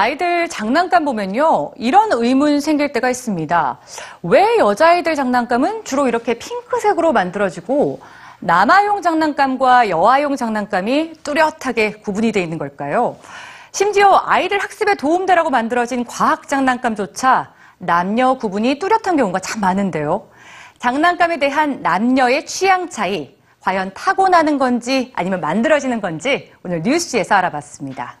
아이들 장난감 보면요. 이런 의문 생길 때가 있습니다. 왜 여자아이들 장난감은 주로 이렇게 핑크색으로 만들어지고 남아용 장난감과 여아용 장난감이 뚜렷하게 구분이 돼 있는 걸까요? 심지어 아이들 학습에 도움되라고 만들어진 과학 장난감조차 남녀 구분이 뚜렷한 경우가 참 많은데요. 장난감에 대한 남녀의 취향 차이, 과연 타고나는 건지 아니면 만들어지는 건지 오늘 뉴스에서 알아봤습니다.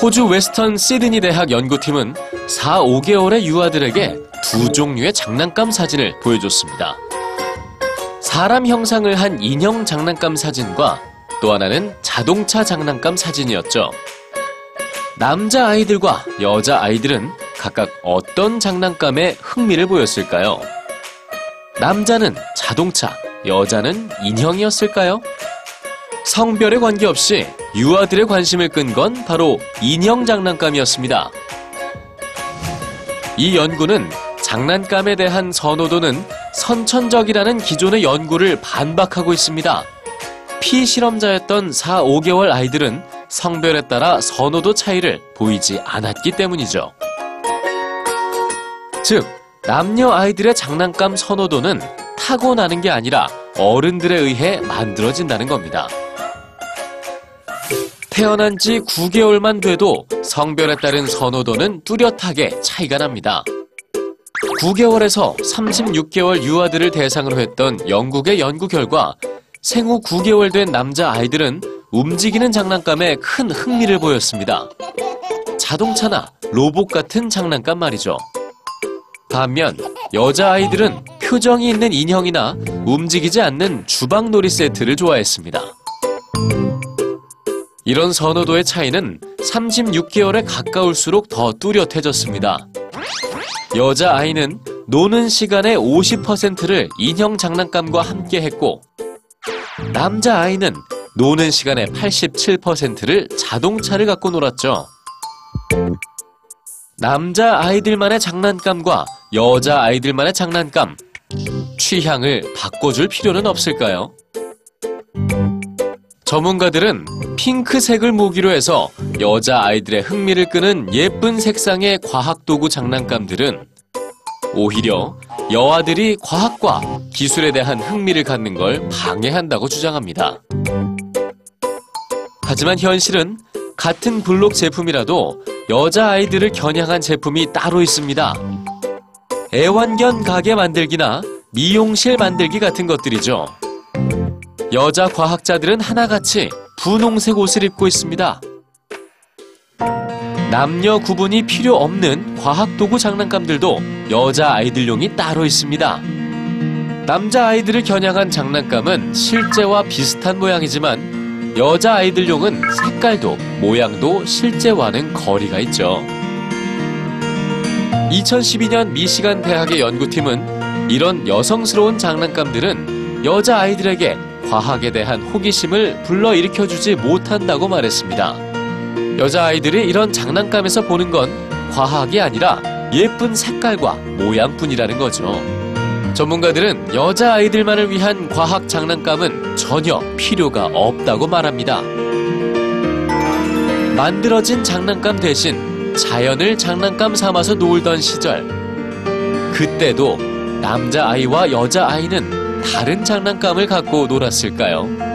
호주 웨스턴 시드니 대학 연구팀은 4, 5개월의 유아들에게 두 종류의 장난감 사진을 보여줬습니다. 사람 형상을 한 인형 장난감 사진과 또 하나는 자동차 장난감 사진이었죠. 남자 아이들과 여자 아이들은 각각 어떤 장난감에 흥미를 보였을까요? 남자는 자동차, 여자는 인형이었을까요? 성별에 관계없이 유아들의 관심을 끈 건 바로 인형 장난감이었습니다. 이 연구는 장난감에 대한 선호도는 선천적이라는 기존의 연구를 반박하고 있습니다. 피실험자였던 4, 5개월 아이들은 성별에 따라 선호도 차이를 보이지 않았기 때문이죠. 즉, 남녀 아이들의 장난감 선호도는 타고나는 게 아니라 어른들에 의해 만들어진다는 겁니다. 태어난 지 9개월만 돼도 성별에 따른 선호도는 뚜렷하게 차이가 납니다. 9개월에서 36개월 유아들을 대상으로 했던 영국의 연구 결과 생후 9개월 된 남자 아이들은 움직이는 장난감에 큰 흥미를 보였습니다. 자동차나 로봇 같은 장난감 말이죠. 반면 여자 아이들은 표정이 있는 인형이나 움직이지 않는 주방놀이 세트를 좋아했습니다. 이런 선호도의 차이는 36개월에 가까울수록 더 뚜렷해졌습니다. 여자 아이는 노는 시간의 50%를 인형 장난감과 함께 했고, 남자 아이는 노는 시간의 87%를 자동차를 갖고 놀았죠. 남자 아이들만의 장난감과 여자 아이들만의 장난감, 취향을 바꿔줄 필요는 없을까요? 전문가들은 핑크색을 모기로 해서 여자 아이들의 흥미를 끄는 예쁜 색상의 과학도구 장난감들은 오히려 여아들이 과학과 기술에 대한 흥미를 갖는 걸 방해한다고 주장합니다. 하지만 현실은 같은 블록 제품이라도 여자 아이들을 겨냥한 제품이 따로 있습니다. 애완견 가게 만들기나 미용실 만들기 같은 것들이죠. 여자 과학자들은 하나같이 분홍색 옷을 입고 있습니다. 남녀 구분이 필요 없는 과학도구 장난감들도 여자 아이들용이 따로 있습니다. 남자 아이들을 겨냥한 장난감은 실제와 비슷한 모양이지만 여자 아이들용은 색깔도 모양도 실제와는 거리가 있죠. 2012년 미시간 대학의 연구팀은 이런 여성스러운 장난감들은 여자 아이들에게 과학에 대한 호기심을 불러일으켜주지 못한다고 말했습니다. 여자아이들이 이런 장난감에서 보는 건 과학이 아니라 예쁜 색깔과 모양뿐이라는 거죠. 전문가들은 여자아이들만을 위한 과학 장난감은 전혀 필요가 없다고 말합니다. 만들어진 장난감 대신 자연을 장난감 삼아서 놀던 시절. 그때도 남자아이와 여자아이는 다른 장난감을 갖고 놀았을까요?